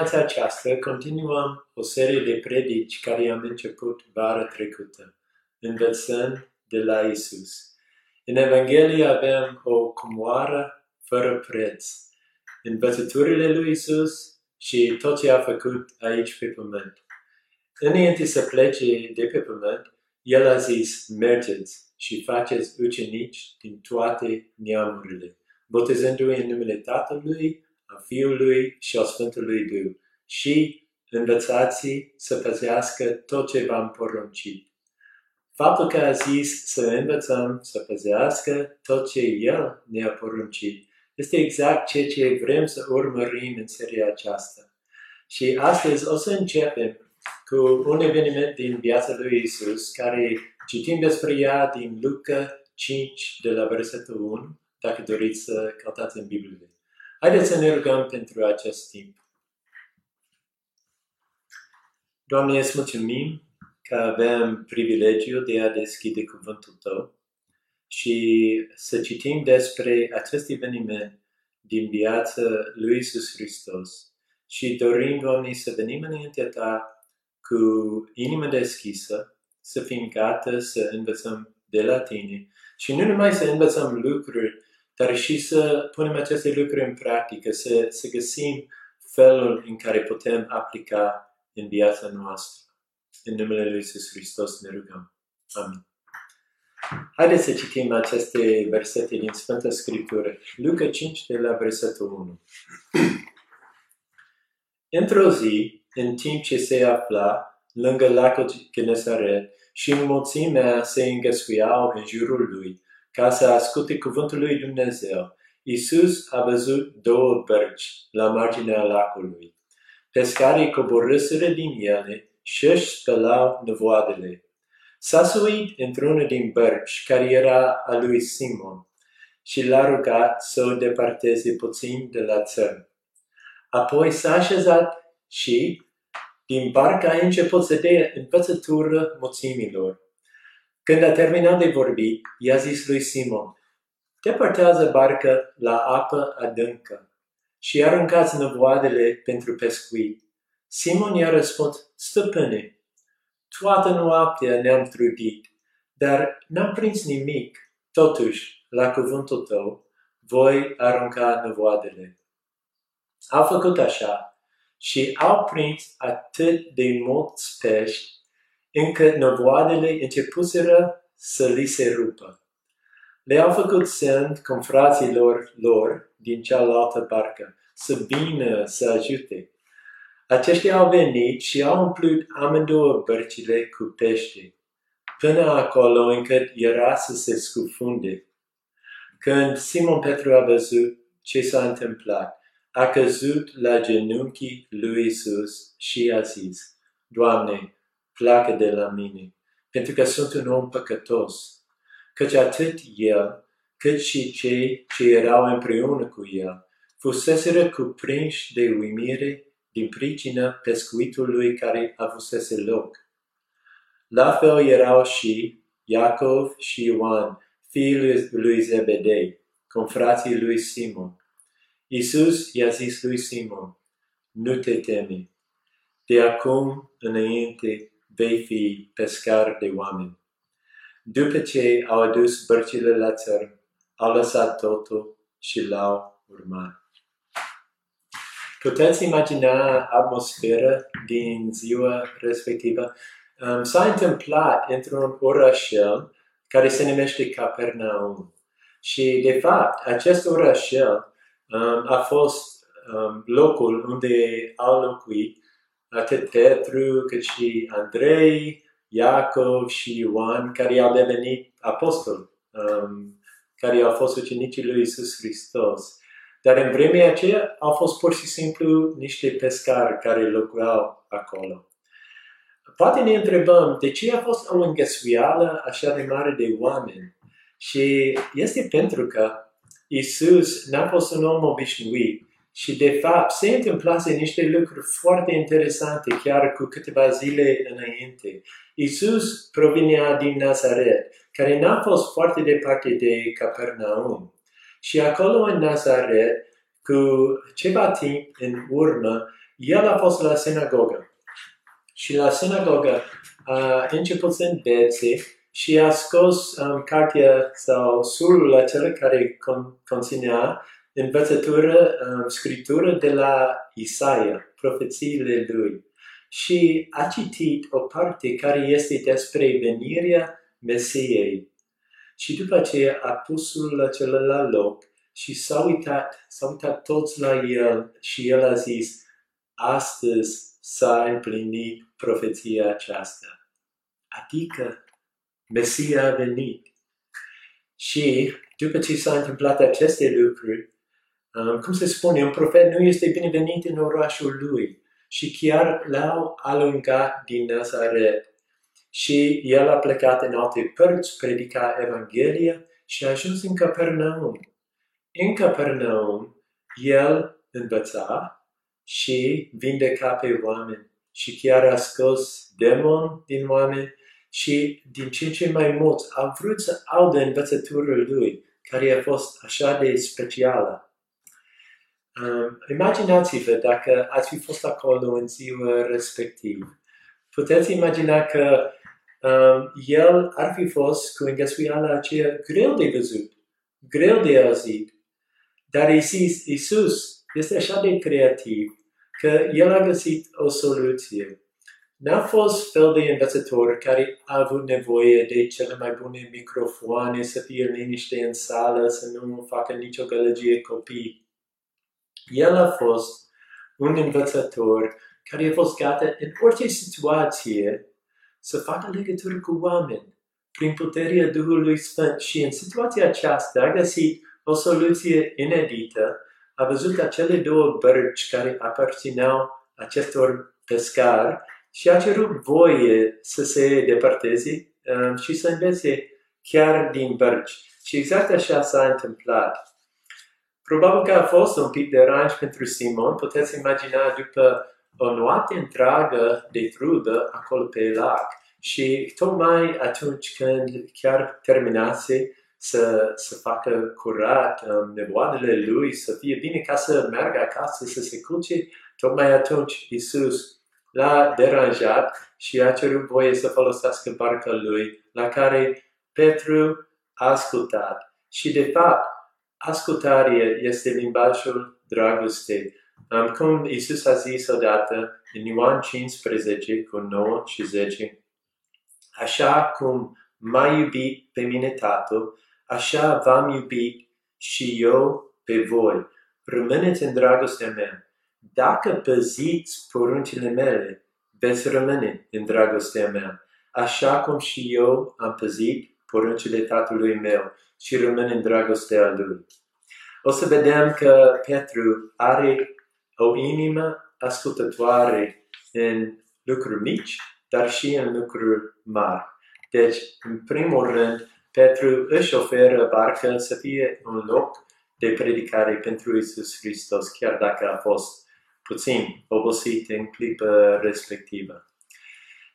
dimineața aceasta continuăm o serie de predici care am început vara trecută, învățând de la Isus. În Evanghelie avem o comoară fără preț, învățăturile lui Isus și tot ce a făcut aici pe pământ. Înainte să plece de pe pământ, El a zis, mergeți și faceți ucenici din toate neamurile, botezându-i în numele Tatălui, a Fiului și a Sfântului Duh și învățați să păzească tot ce v-am poruncit. Faptul că a zis să învățăm să păzească tot ce El ne-a poruncit este exact ceea ce vrem să urmărim în seria aceasta. Și astăzi o să începem cu un eveniment din viața lui Isus, care citim despre ea din Luca 5, de la versetul 1, dacă doriți să căutați în Biblie. Haideți să ne rugăm pentru acest timp. Doamne, îți mulțumim că avem privilegiul de a deschide cuvântul Tău și să citim despre acest eveniment din viața lui Iisus Hristos și dorim, Doamne, să venim înaintea Ta cu inima deschisă, să fim gata să învățăm de la Tine și nu numai să învățăm lucruri dar și să punem aceste lucruri în practică, să, să găsim felul în care putem aplica în viața noastră. În numele Lui Iisus Hristos ne rugăm. Amin. Haideți să citim aceste versete din Sfânta Scriptură. Luca 5, de la versetul 1. Într-o zi, în timp ce se afla lângă lacul Genesaret și mulțimea se îngăscuiau în jurul lui, ca să asculte cuvântul lui Dumnezeu. Isus a văzut două bărci la marginea lacului. Pescarii coborâsără din ele și își spălau nevoadele. S-a suit într-una din bărci care era a lui Simon și l-a rugat să o departeze puțin de la țărm. Apoi s-a așezat și din barca a început să dea învățătură mulțimilor. Când a terminat de vorbit, i-a zis lui Simon, Depărtează barca la apă adâncă și aruncați năvoadele pentru pescuit. Simon i-a răspuns, Stăpâne, toată noaptea ne-am trudit, dar n-am prins nimic. Totuși, la cuvântul tău, voi arunca năvoadele. Au făcut așa și au prins atât de mulți pești încă năvoadele începuseră să li se rupă. Le-au făcut semn confraților lor din cealaltă barcă să vină să ajute. Aceștia au venit și au umplut amândouă bărcile cu pește, până acolo încât era să se scufunde. Când Simon Petru a văzut ce s-a întâmplat, a căzut la genunchii lui Isus și a zis, Doamne, pleacă de la mine, pentru că sunt un om păcătos, căci atât el, cât și cei ce erau împreună cu el, fuseseră cuprinși de uimire din pricina pescuitului care avusese loc. La fel erau și Iacov și Ioan, fiul lui Zebedei, confrații lui Simon. Iisus i-a zis lui Simon, nu te teme, de acum înainte vei fi pescar de oameni. După ce au adus bărcile la țărm, au lăsat totul și l-au urmat. Puteți imagina atmosfera din ziua respectivă? Um, s-a întâmplat într-un orașel care se numește Capernaum. Și, de fapt, acest orașel um, a fost um, locul unde au locuit atât Petru cât și Andrei, Iacov și Ioan, care au devenit apostoli, um, care au fost ucenicii lui Isus Hristos. Dar în vremea aceea au fost pur și simplu niște pescari care locuiau acolo. Poate ne întrebăm de ce a fost o îngăsuială așa de mare de oameni. Și este pentru că Isus n-a fost un om obișnuit. Și de fapt se întâmplase niște lucruri foarte interesante chiar cu câteva zile înainte. Isus provinea din Nazaret, care n-a fost foarte departe de Capernaum. Și acolo în Nazaret, cu ceva timp în urmă, el a fost la sinagogă. Și la sinagogă a început să învețe și a scos um, cartea sau surul acela care con- conținea învățătură, um, scriptură de la Isaia, profețiile lui. Și a citit o parte care este despre venirea Mesiei. Și după aceea a pus surul acela la loc și s-a uitat, s-a uitat toți la el și el a zis, astăzi s-a împlinit profeția aceasta. Adică Mesia a venit. Și după ce s-a întâmplat aceste lucruri, um, cum se spune, un profet nu este binevenit în orașul lui. Și chiar l-au alungat din Nazaret. Și el a plecat în alte părți, predica Evanghelia și a ajuns în Capernaum. În Capernaum, el învăța și vindeca pe oameni și chiar a scos demon din oameni și din ce în ce mai mulți au vrut să audă învățătura lui, care a fost așa de specială. Um, imaginați-vă dacă ați fi fost acolo în ziua respectiv. Puteți imagina că um, el ar fi fost cu îngăsuiala aceea greu de văzut, greu de auzit. Dar Isus, Isus este așa de creativ că el a găsit o soluție. N-a fost fel de învățător care a avut nevoie de cele mai bune microfoane, să fie liniște în sală, să nu facă nicio gălăgie copii. El a fost un învățător care a fost gata în orice situație să facă legătură cu oameni prin puterea Duhului Sfânt și în situația aceasta a găsit o soluție inedită, a văzut acele două bărci care aparțineau acestor pescari și a cerut voie să se depărteze um, și să învețe chiar din bărci. Și exact așa s-a întâmplat. Probabil că a fost un pic deranj pentru Simon, puteți imagina după o noapte întreagă de trudă acolo pe lac și tocmai atunci când chiar terminase să, să facă curat um, nevoadele lui, să fie bine ca să meargă acasă, să se culce, tocmai atunci Isus l-a deranjat și a cerut voie să folosească barca lui, la care Petru a ascultat. Și de fapt, ascultarea este limbajul dragostei. Um, cum Isus a zis odată în Ioan 15 cu 9 și 10, Așa cum m-a iubit pe mine Tatăl, așa v-am iubit și eu pe voi. Rămâneți în dragostea mea. Dacă păziți poruncile mele, veți rămâne în dragostea mea, așa cum și eu am păzit poruncile tatălui meu și rămân în dragostea lui. O să vedem că Petru are o inimă ascultătoare în lucruri mici, dar și în lucruri mari. Deci, în primul rând, Petru își oferă barca să fie un loc de predicare pentru Isus Hristos, chiar dacă a fost puțin obosit în clipa respectivă.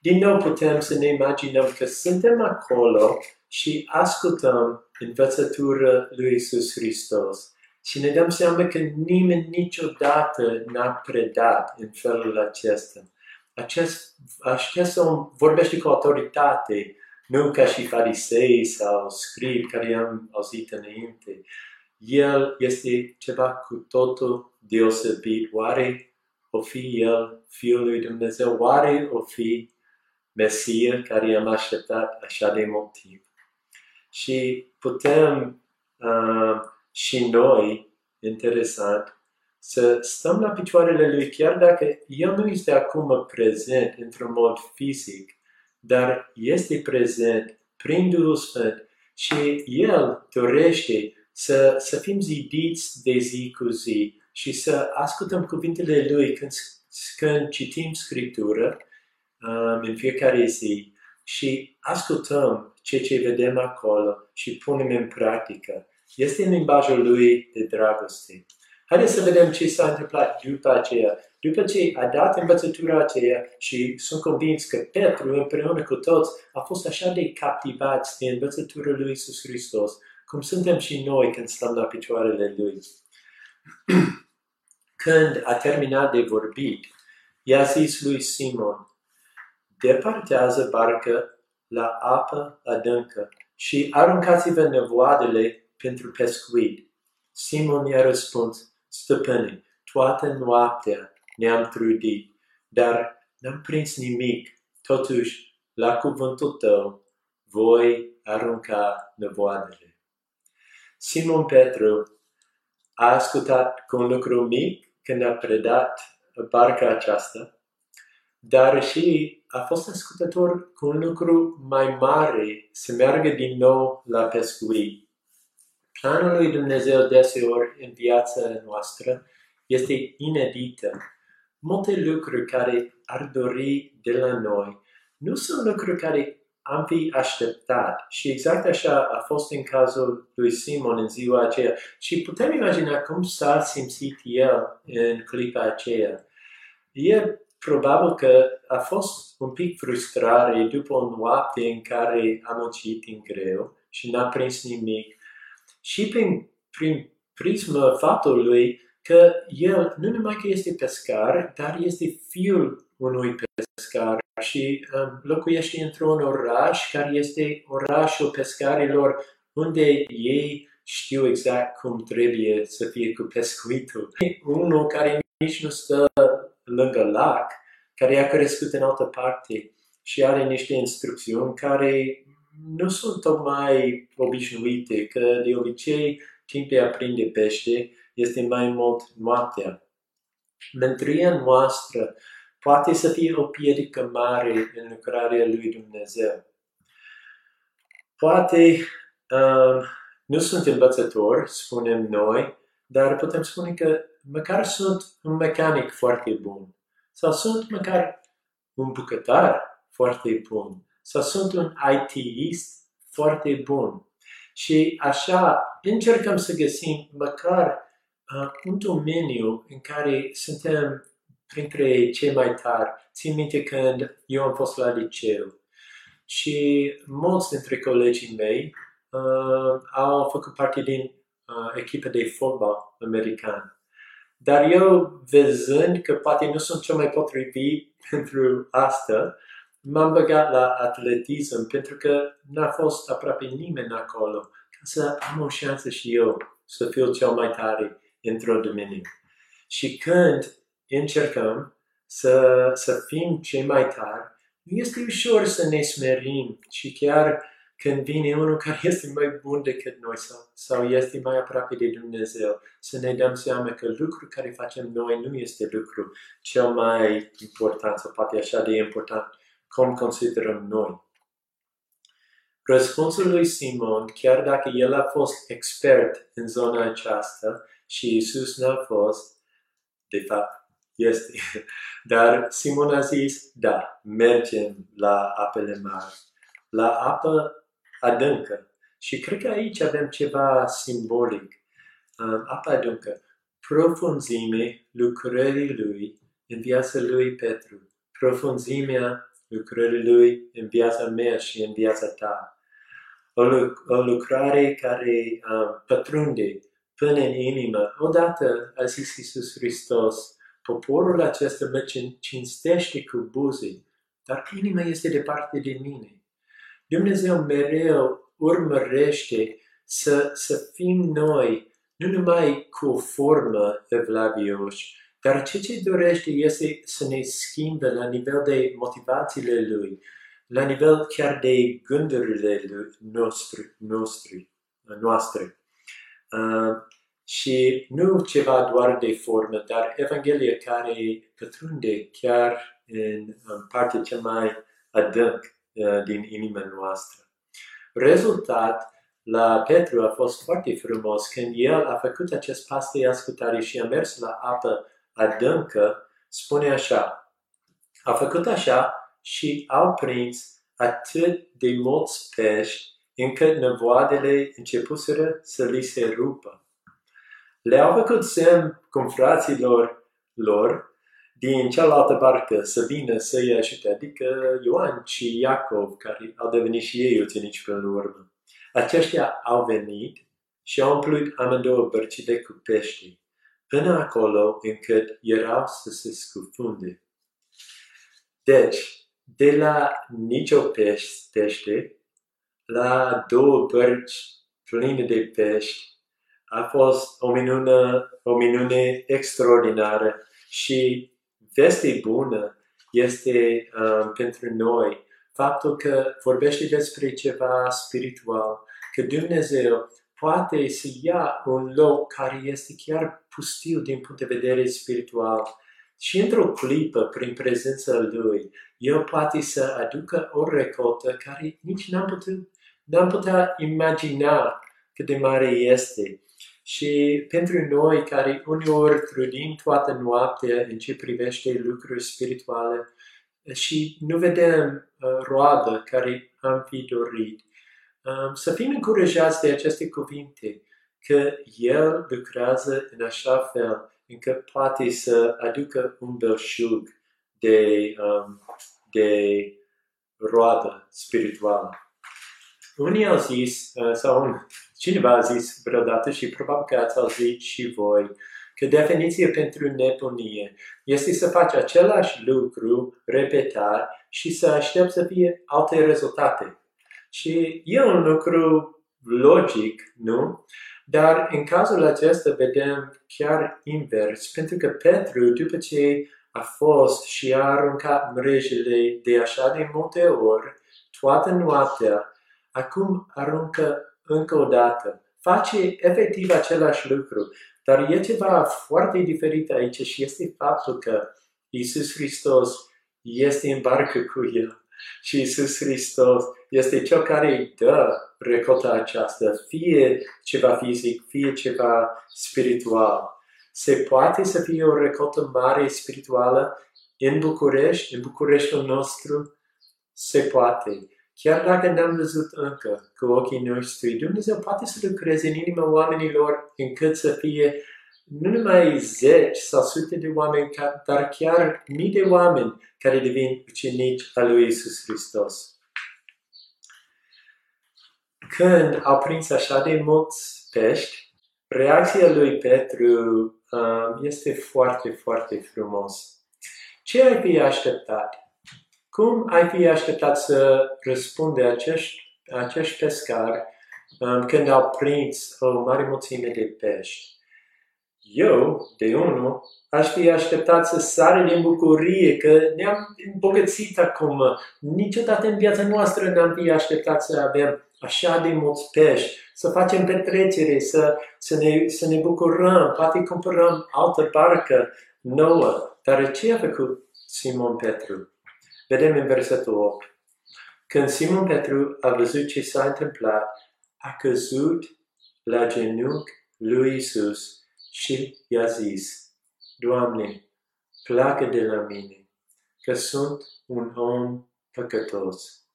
Din nou putem să ne imaginăm că suntem acolo și ascultăm învățătura lui Isus Hristos și ne dăm seama că nimeni niciodată n-a predat în felul acesta. Acest, acest om vorbește cu autoritate, nu ca și farisei sau scribi care am auzit înainte. El este ceva cu totul deosebit. Oare o fi El Fiul lui Dumnezeu? Oare o fi Mesia care am așteptat așa de mult timp? Și putem uh, și noi, interesant, să stăm la picioarele Lui chiar dacă El nu este acum prezent într-un mod fizic, dar este prezent prin Duhul Sfânt și El dorește să, să fim zidiți de zi cu zi și să ascultăm cuvintele Lui când, când citim Scriptură um, în fiecare zi și ascultăm ceea ce vedem acolo și punem în practică. Este în limbajul Lui de dragoste. Haideți să vedem ce s-a întâmplat după aceea. După ce a dat învățătura aceea și sunt convins că Petru împreună cu toți a fost așa de captivați de învățătura lui Isus Hristos, cum suntem și noi când stăm la picioarele Lui. când a terminat de vorbit, I-a zis lui Simon, departează barcă la apă adâncă și aruncați-vă nevoadele pentru pescuit. Simon i-a răspuns, stăpâne, toată noaptea ne-am trudit, dar n-am prins nimic. Totuși, la cuvântul tău, voi arunca nevoadele. Simon Petru a ascultat cu un lucru mic când a predat barca aceasta, dar și a fost ascultător cu un lucru mai mare să meargă din nou la pescuit. Planul lui Dumnezeu deseori în viața noastră este inedită. Multe lucruri care ar dori de la noi nu sunt lucruri care am fi așteptat. Și exact așa a fost în cazul lui Simon în ziua aceea. Și putem imagina cum s-a simțit el în clipa aceea. E probabil că a fost un pic frustrare după o noapte în care a muncit în greu și n-a prins nimic. Și prin, prin prisma faptului că el nu numai că este pescar, dar este fiul unui pescar și um, locuiește într-un oraș care este orașul pescarilor unde ei știu exact cum trebuie să fie cu pescuitul. Unul care nici nu stă lângă lac, care a crescut în altă parte și are niște instrucțiuni care nu sunt tocmai obișnuite, că de obicei timp de a prinde pește este mai mult noaptea. Mântria noastră poate să fie o piedică mare în lucrarea lui Dumnezeu. Poate um, nu sunt învățător, spunem noi, dar putem spune că măcar sunt un mecanic foarte bun sau sunt măcar un bucătar foarte bun sau sunt un ITist foarte bun. Și așa încercăm să găsim măcar uh, un domeniu în care suntem printre cei mai tari. Țin minte când eu am fost la liceu și mulți dintre colegii mei uh, au făcut parte din uh, echipa de fotbal american. Dar eu, văzând că poate nu sunt cel mai potrivit pentru asta, m-am băgat la atletism pentru că n-a fost aproape nimeni acolo ca să am o șansă și eu să fiu cel mai tare într-un domeniu. Și când încercăm să, să fim cei mai tari, nu este ușor să ne smerim și chiar când vine unul care este mai bun decât noi sau, sau este mai aproape de Dumnezeu, să ne dăm seama că lucrul care facem noi nu este lucru cel mai important sau poate așa de important cum considerăm noi. Răspunsul lui Simon, chiar dacă el a fost expert în zona aceasta și Isus n-a fost, de fapt, este. Dar Simon a zis, da, mergem la apele mari, la apă adâncă. Și cred că aici avem ceva simbolic. Um, apa adâncă, profunzime lucrării lui în viața lui Petru, profunzimea lucrării lui în viața mea și în viața ta. O, o lucrare care um, pătrunde până în inimă. Odată a zis Iisus Hristos, Poporul acesta mă cinstește cu buze, dar inima este departe de mine. Dumnezeu mereu urmărește să, să fim noi, nu numai cu o formă evlavioși, dar ce ce dorește este să ne schimbe la nivel de motivațiile Lui, la nivel chiar de gândurile nostru, nostru, noastre. Uh, și nu ceva doar de formă, dar Evanghelia care pătrunde chiar în, în partea cea mai adânc uh, din inima noastră. Rezultat la Petru a fost foarte frumos când el a făcut acest pas de ascultare și a mers la apă adâncă, spune așa, a făcut așa și au prins atât de mulți pești încât nevoadele începuseră să li se rupă le-au făcut semn confraților lor din cealaltă barcă să vină să-i ajute, adică Ioan și Iacov, care au devenit și ei ucenici până la urmă. Aceștia au venit și au umplut amândouă bărcile cu pești, până acolo încât erau să se scufunde. Deci, de la nicio pește la două bărci pline de pești a fost o minune, o minune extraordinară și veste bună este um, pentru noi faptul că vorbește despre ceva spiritual, că Dumnezeu poate să ia un loc care este chiar pustiu din punct de vedere spiritual și într-o clipă, prin prezența Lui, El poate să aducă o recoltă care nici n-am putut, n-am putea imagina cât de mare este. Și pentru noi care uneori trudim toată noaptea în ce privește lucruri spirituale și nu vedem uh, roadă care am fi dorit, um, să fim încurajați de aceste cuvinte, că El lucrează în așa fel încât poate să aducă un belșug de, um, de roadă spirituală. Unii au zis, uh, sau un, cineva a zis vreodată și probabil că ați auzit și voi, că definiția pentru nebunie este să faci același lucru repetat și să aștepți să fie alte rezultate. Și e un lucru logic, nu? Dar în cazul acesta vedem chiar invers, pentru că Petru, după ce a fost și a aruncat mrejele de așa de multe ori, toată noaptea, acum aruncă încă o dată. Face efectiv același lucru, dar e ceva foarte diferit aici și este faptul că Isus Hristos este în barcă cu el. Și Isus Hristos este Cel care îi dă recolta aceasta, fie ceva fizic, fie ceva spiritual. Se poate să fie o recoltă mare spirituală în București, în Bucureștiul nostru? Se poate. Chiar dacă n-am văzut încă cu ochii noștri, Dumnezeu poate să lucreze în inima oamenilor încât să fie nu numai zeci sau sute de oameni, dar chiar mii de oameni care devin ucenici al lui Isus Hristos. Când au prins așa de mulți pești, reacția lui Petru um, este foarte, foarte frumos. Ce ai fi așteptat? Cum ai fi așteptat să răspunde acești, acești pescari um, când au prins o mare mulțime de pești? Eu, de unul, aș fi așteptat să sare din bucurie, că ne-am îmbogățit acum. Niciodată în viața noastră n-am fi așteptat să avem așa de mulți pești, să facem petrecere, să, să, ne, să ne bucurăm, poate cumpărăm altă barcă nouă. Dar ce a făcut Simon Petru? Vedem în versetul 8. Când Simon Petru a văzut ce s-a întâmplat, a căzut la genunchi lui Isus și i-a zis, Doamne, pleacă de la mine, că sunt un om păcătos.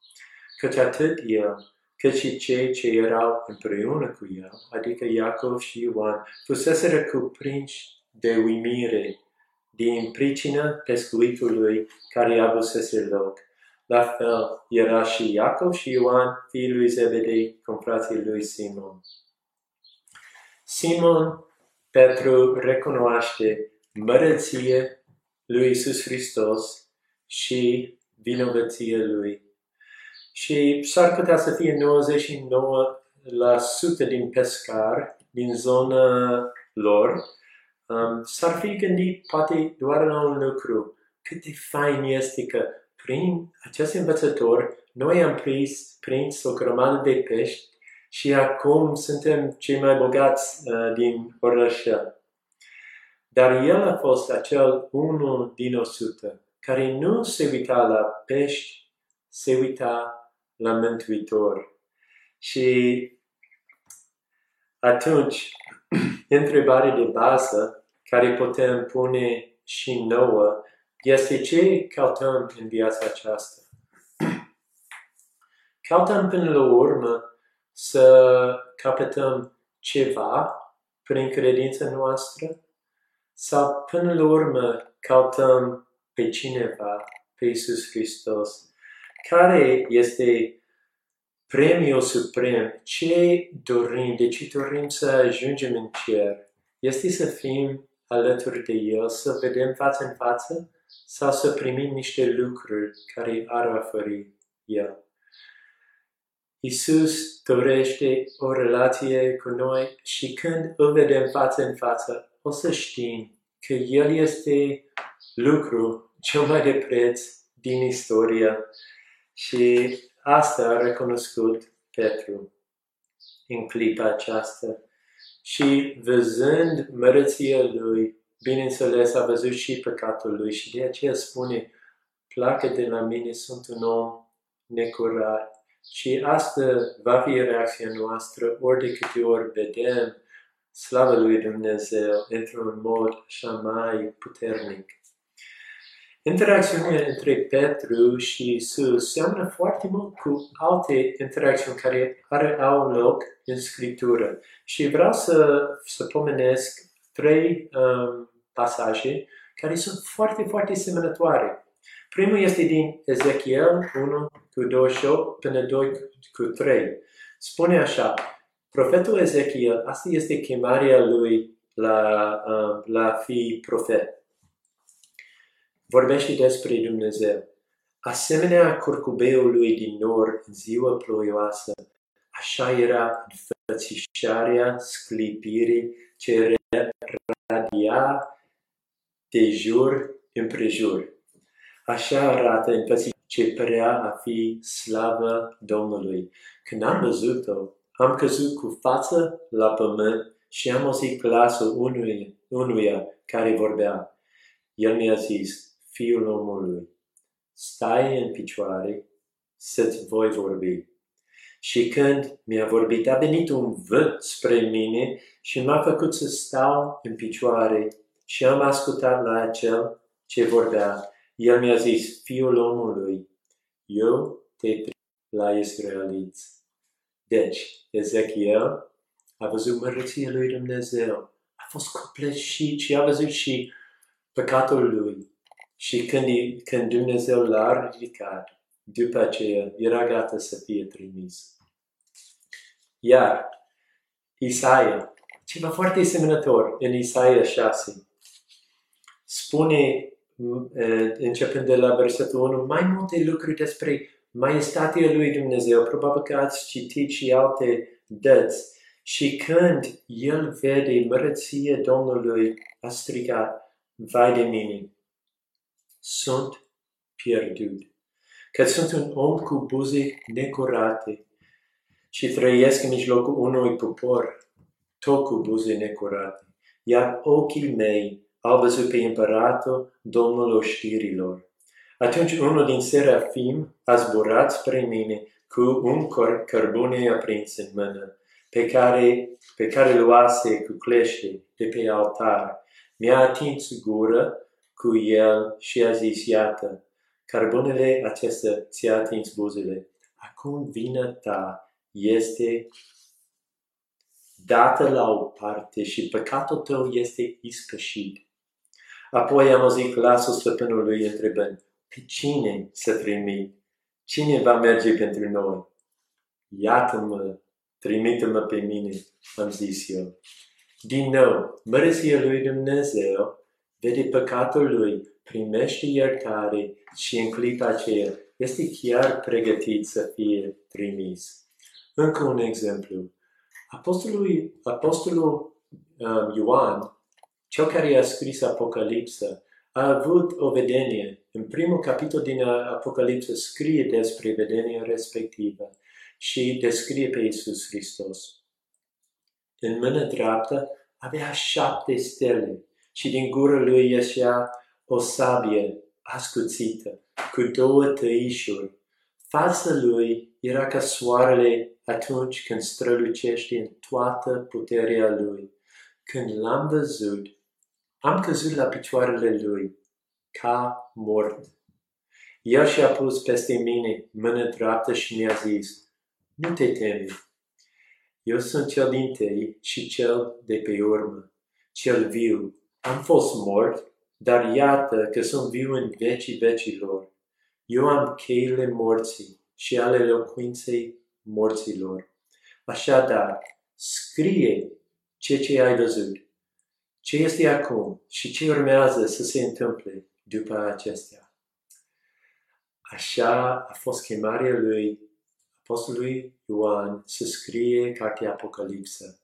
Căci atât el, cât și cei ce erau împreună cu el, adică Iacov și Ioan, fuseseră cuprinși de uimire din pricina pescuitului care avusese loc. La fel era și Iacov și Ioan, fiul lui Zebedei, cum frații lui Simon. Simon Petru recunoaște mărăție lui Isus Hristos și vinovăție lui. Și s-ar putea să fie 99% din pescar din zona lor um, s-ar fi gândit poate doar la un lucru. Cât de fain este că prin acest învățător noi am prins, prins o grămadă de pești și acum suntem cei mai bogați uh, din orășel. Dar el a fost acel unul din o sută care nu se uita la pești, se uita la Mântuitor. Și atunci, întrebarea de bază care putem pune și nouă este ce căutăm în viața aceasta. Căutăm până la urmă să capătăm ceva prin credința noastră sau până la urmă căutăm pe cineva, pe Iisus Hristos, care este premiul suprem, ce dorim, de ce dorim să ajungem în cer, este să fim alături de El, să vedem față în față, sau să primim niște lucruri care ar oferi El. Isus dorește o relație cu noi și când îl vedem față în față, o să știm că El este lucru cel mai de preț din istoria și asta a recunoscut Petru în clipa aceasta. Și văzând mărăția lui, bineînțeles a văzut și păcatul lui și de aceea spune, placă de la mine, sunt un om necurat. Și asta va fi reacția noastră ori de câte ori vedem slavă lui Dumnezeu într-un mod așa mai puternic. Interacțiunea între Petru și Isus seamănă foarte mult cu alte interacțiuni care are, au loc în Scriptură. Și vreau să, să pomenesc trei um, pasaje care sunt foarte, foarte semănătoare. Primul este din Ezechiel 1 cu 28 până 2 cu 3. Spune așa, profetul Ezechiel, asta este chemarea lui la, uh, la fi profet vorbește despre Dumnezeu. Asemenea curcubeului din nord în ziua ploioasă, așa era înfățișarea sclipirii ce radia de jur împrejur. Așa arată înfățișarea ce părea a fi slavă Domnului. Când am văzut-o, am căzut cu față la pământ și am auzit glasul unuia, unuia care vorbea. El mi-a zis, fiul omului, stai în picioare să-ți voi vorbi. Și când mi-a vorbit, a venit un vânt spre mine și m-a făcut să stau în picioare și am ascultat la acel ce vorbea. El mi-a zis, fiul omului, eu te la israeliți. Deci, Ezechiel a văzut mărăția lui Dumnezeu. A fost copleșit și a văzut și păcatul lui. Și când, când Dumnezeu l-a ridicat, după aceea era gata să fie trimis. Iar Isaia, ceva foarte semnător în Isaia 6, spune, începând de la versetul 1, mai multe lucruri despre maestatea lui Dumnezeu. Probabil că ați citit și alte dăți. Și când el vede mărăția Domnului, a strigat, vai de mine, sunt pierdut. Că sunt un om cu buze necurate și trăiesc în mijlocul unui popor tot cu buze necurate. Iar ochii mei au văzut pe împăratul Domnul oștirilor. Atunci unul din serafim a zburat spre mine cu un cărbune aprins în mână, pe care, pe care luase cu clește de pe altar. Mi-a atins gură cu el și a zis, iată, carbonele acesta ți-a atins buzele. Acum vina ta este dată la o parte și păcatul tău este ispășit. Apoi am auzit glasul stăpânului întrebând, pe cine să trimit? Cine va merge pentru noi? Iată-mă, trimite-mă pe mine, am zis eu. Din nou, mărăția lui Dumnezeu vede păcatul lui, primește iertare și în clipa aceea este chiar pregătit să fie trimis. Încă un exemplu. Apostolul, Apostolul um, Ioan, cel care a scris Apocalipsa, a avut o vedenie. În primul capitol din Apocalipsa scrie despre vedenia respectivă și descrie pe Iisus Hristos. În mână dreaptă avea șapte stele și din gură lui ieșea o sabie ascuțită cu două tăișuri. Fața lui era ca soarele atunci când strălucește în toată puterea lui. Când l-am văzut, am căzut la picioarele lui, ca mort. El și-a pus peste mine mână dreaptă și mi-a zis, nu te temi, eu sunt cel din tăi și cel de pe urmă, cel viu am fost mort, dar iată că sunt viu în vecii vecilor. Eu am cheile morții și ale locuinței morților. Așadar, scrie ce ce ai văzut, ce este acum și ce urmează să se întâmple. după acestea. Așa a fost chemarea lui Apostolului Ioan să scrie cartea Apocalipsă.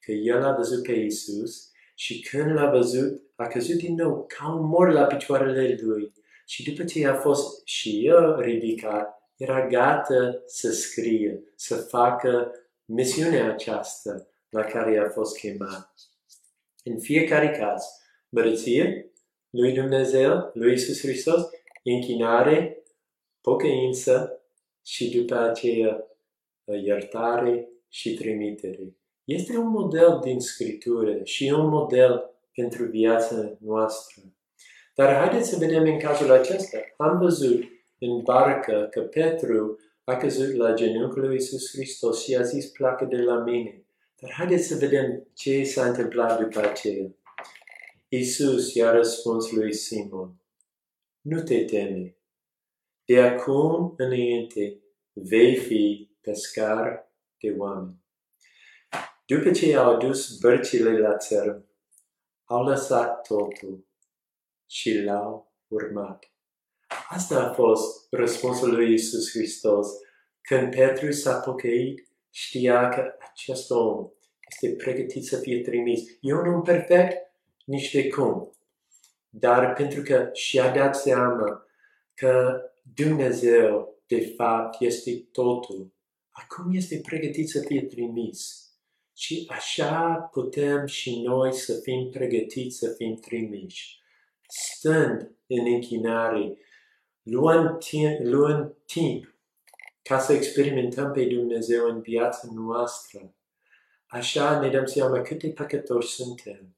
Că el a văzut pe Isus și când l-a văzut, a căzut din nou ca un mor la picioarele lui. Și după ce a fost și el ridicat, era gata să scrie, să facă misiunea aceasta la care a fost chemat. În fiecare caz, mărăție lui Dumnezeu, lui Isus Hristos, închinare, pocăință și după aceea iertare și trimitere. Este un model din Scriptură și un model pentru viața noastră. Dar haideți să vedem în cazul acesta. Am văzut în barcă că Petru a căzut la genunchiul lui Iisus Hristos și a zis, placă de la mine. Dar haideți să vedem ce s-a întâmplat după aceea. Iisus i-a răspuns lui Simon, nu te teme. De acum înainte vei fi pescar de oameni. După ce au adus bărcile la țărm, au lăsat totul și l-au urmat. Asta a fost răspunsul lui Isus Hristos. Când Petru s-a pocăit, știa că acest om este pregătit să fie trimis. Eu nu perfect, nici de cum. Dar pentru că și-a dat seama că Dumnezeu, de fapt, este totul, acum este pregătit să fie trimis. Și așa putem și noi să fim pregătiți să fim trimiși. Stând în închinare, luând timp, luând timp ca să experimentăm pe Dumnezeu în viața noastră. Așa ne dăm seama cât de păcătoși suntem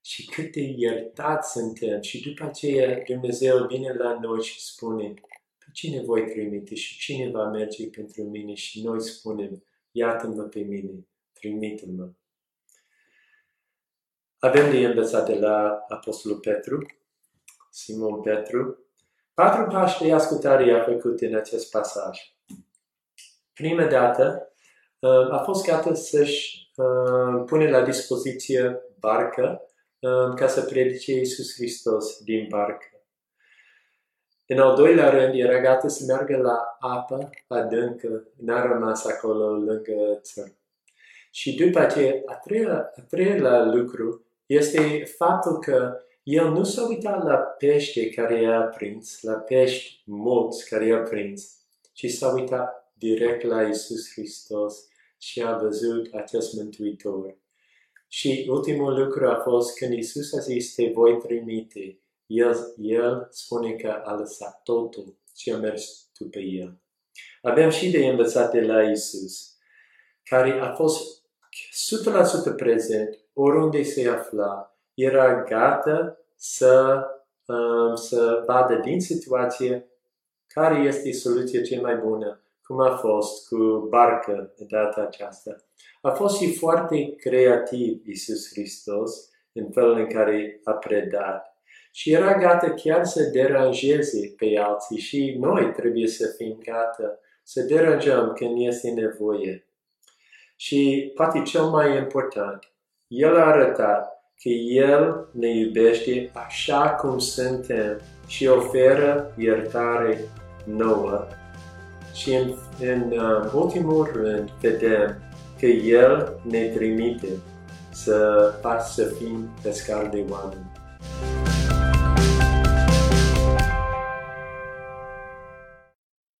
și cât de iertați suntem. Și după aceea Dumnezeu vine la noi și spune, pe cine voi trimite și cine va merge pentru mine? Și noi spunem, iată-mă pe mine trimite-mă. Avem de învățat de la Apostolul Petru, Simon Petru, patru pași de ascultare a făcut în acest pasaj. Prima dată, uh, a fost gata să-și uh, pune la dispoziție barcă uh, ca să predice Iisus Hristos din barcă. În al doilea rând, era gata să meargă la apă adâncă, n-a rămas acolo lângă țărm. Și după aceea, a treia, a treilea lucru este faptul că el nu s-a uitat la pește care i-a prins, la pești mulți care i-a prins, ci s-a uitat direct la Isus Hristos și a văzut acest Mântuitor. Și ultimul lucru a fost când Isus a zis, te voi trimite, el, el spune că a lăsat totul și a mers după el. Avem și de învățat de la Isus, care a fost 100% prezent, oriunde se afla, era gata să, um, să vadă din situație care este soluția cea mai bună, cum a fost cu barcă de data aceasta. A fost și foarte creativ Isus Hristos în felul în care a predat. Și era gata chiar să deranjeze pe alții și noi trebuie să fim gata să deranjăm când este nevoie. Și poate cel mai important, El a arătat că El ne iubește așa cum suntem și oferă iertare nouă. Și în, în uh, ultimul rând vedem că El ne trimite să, să fim pescari de oameni.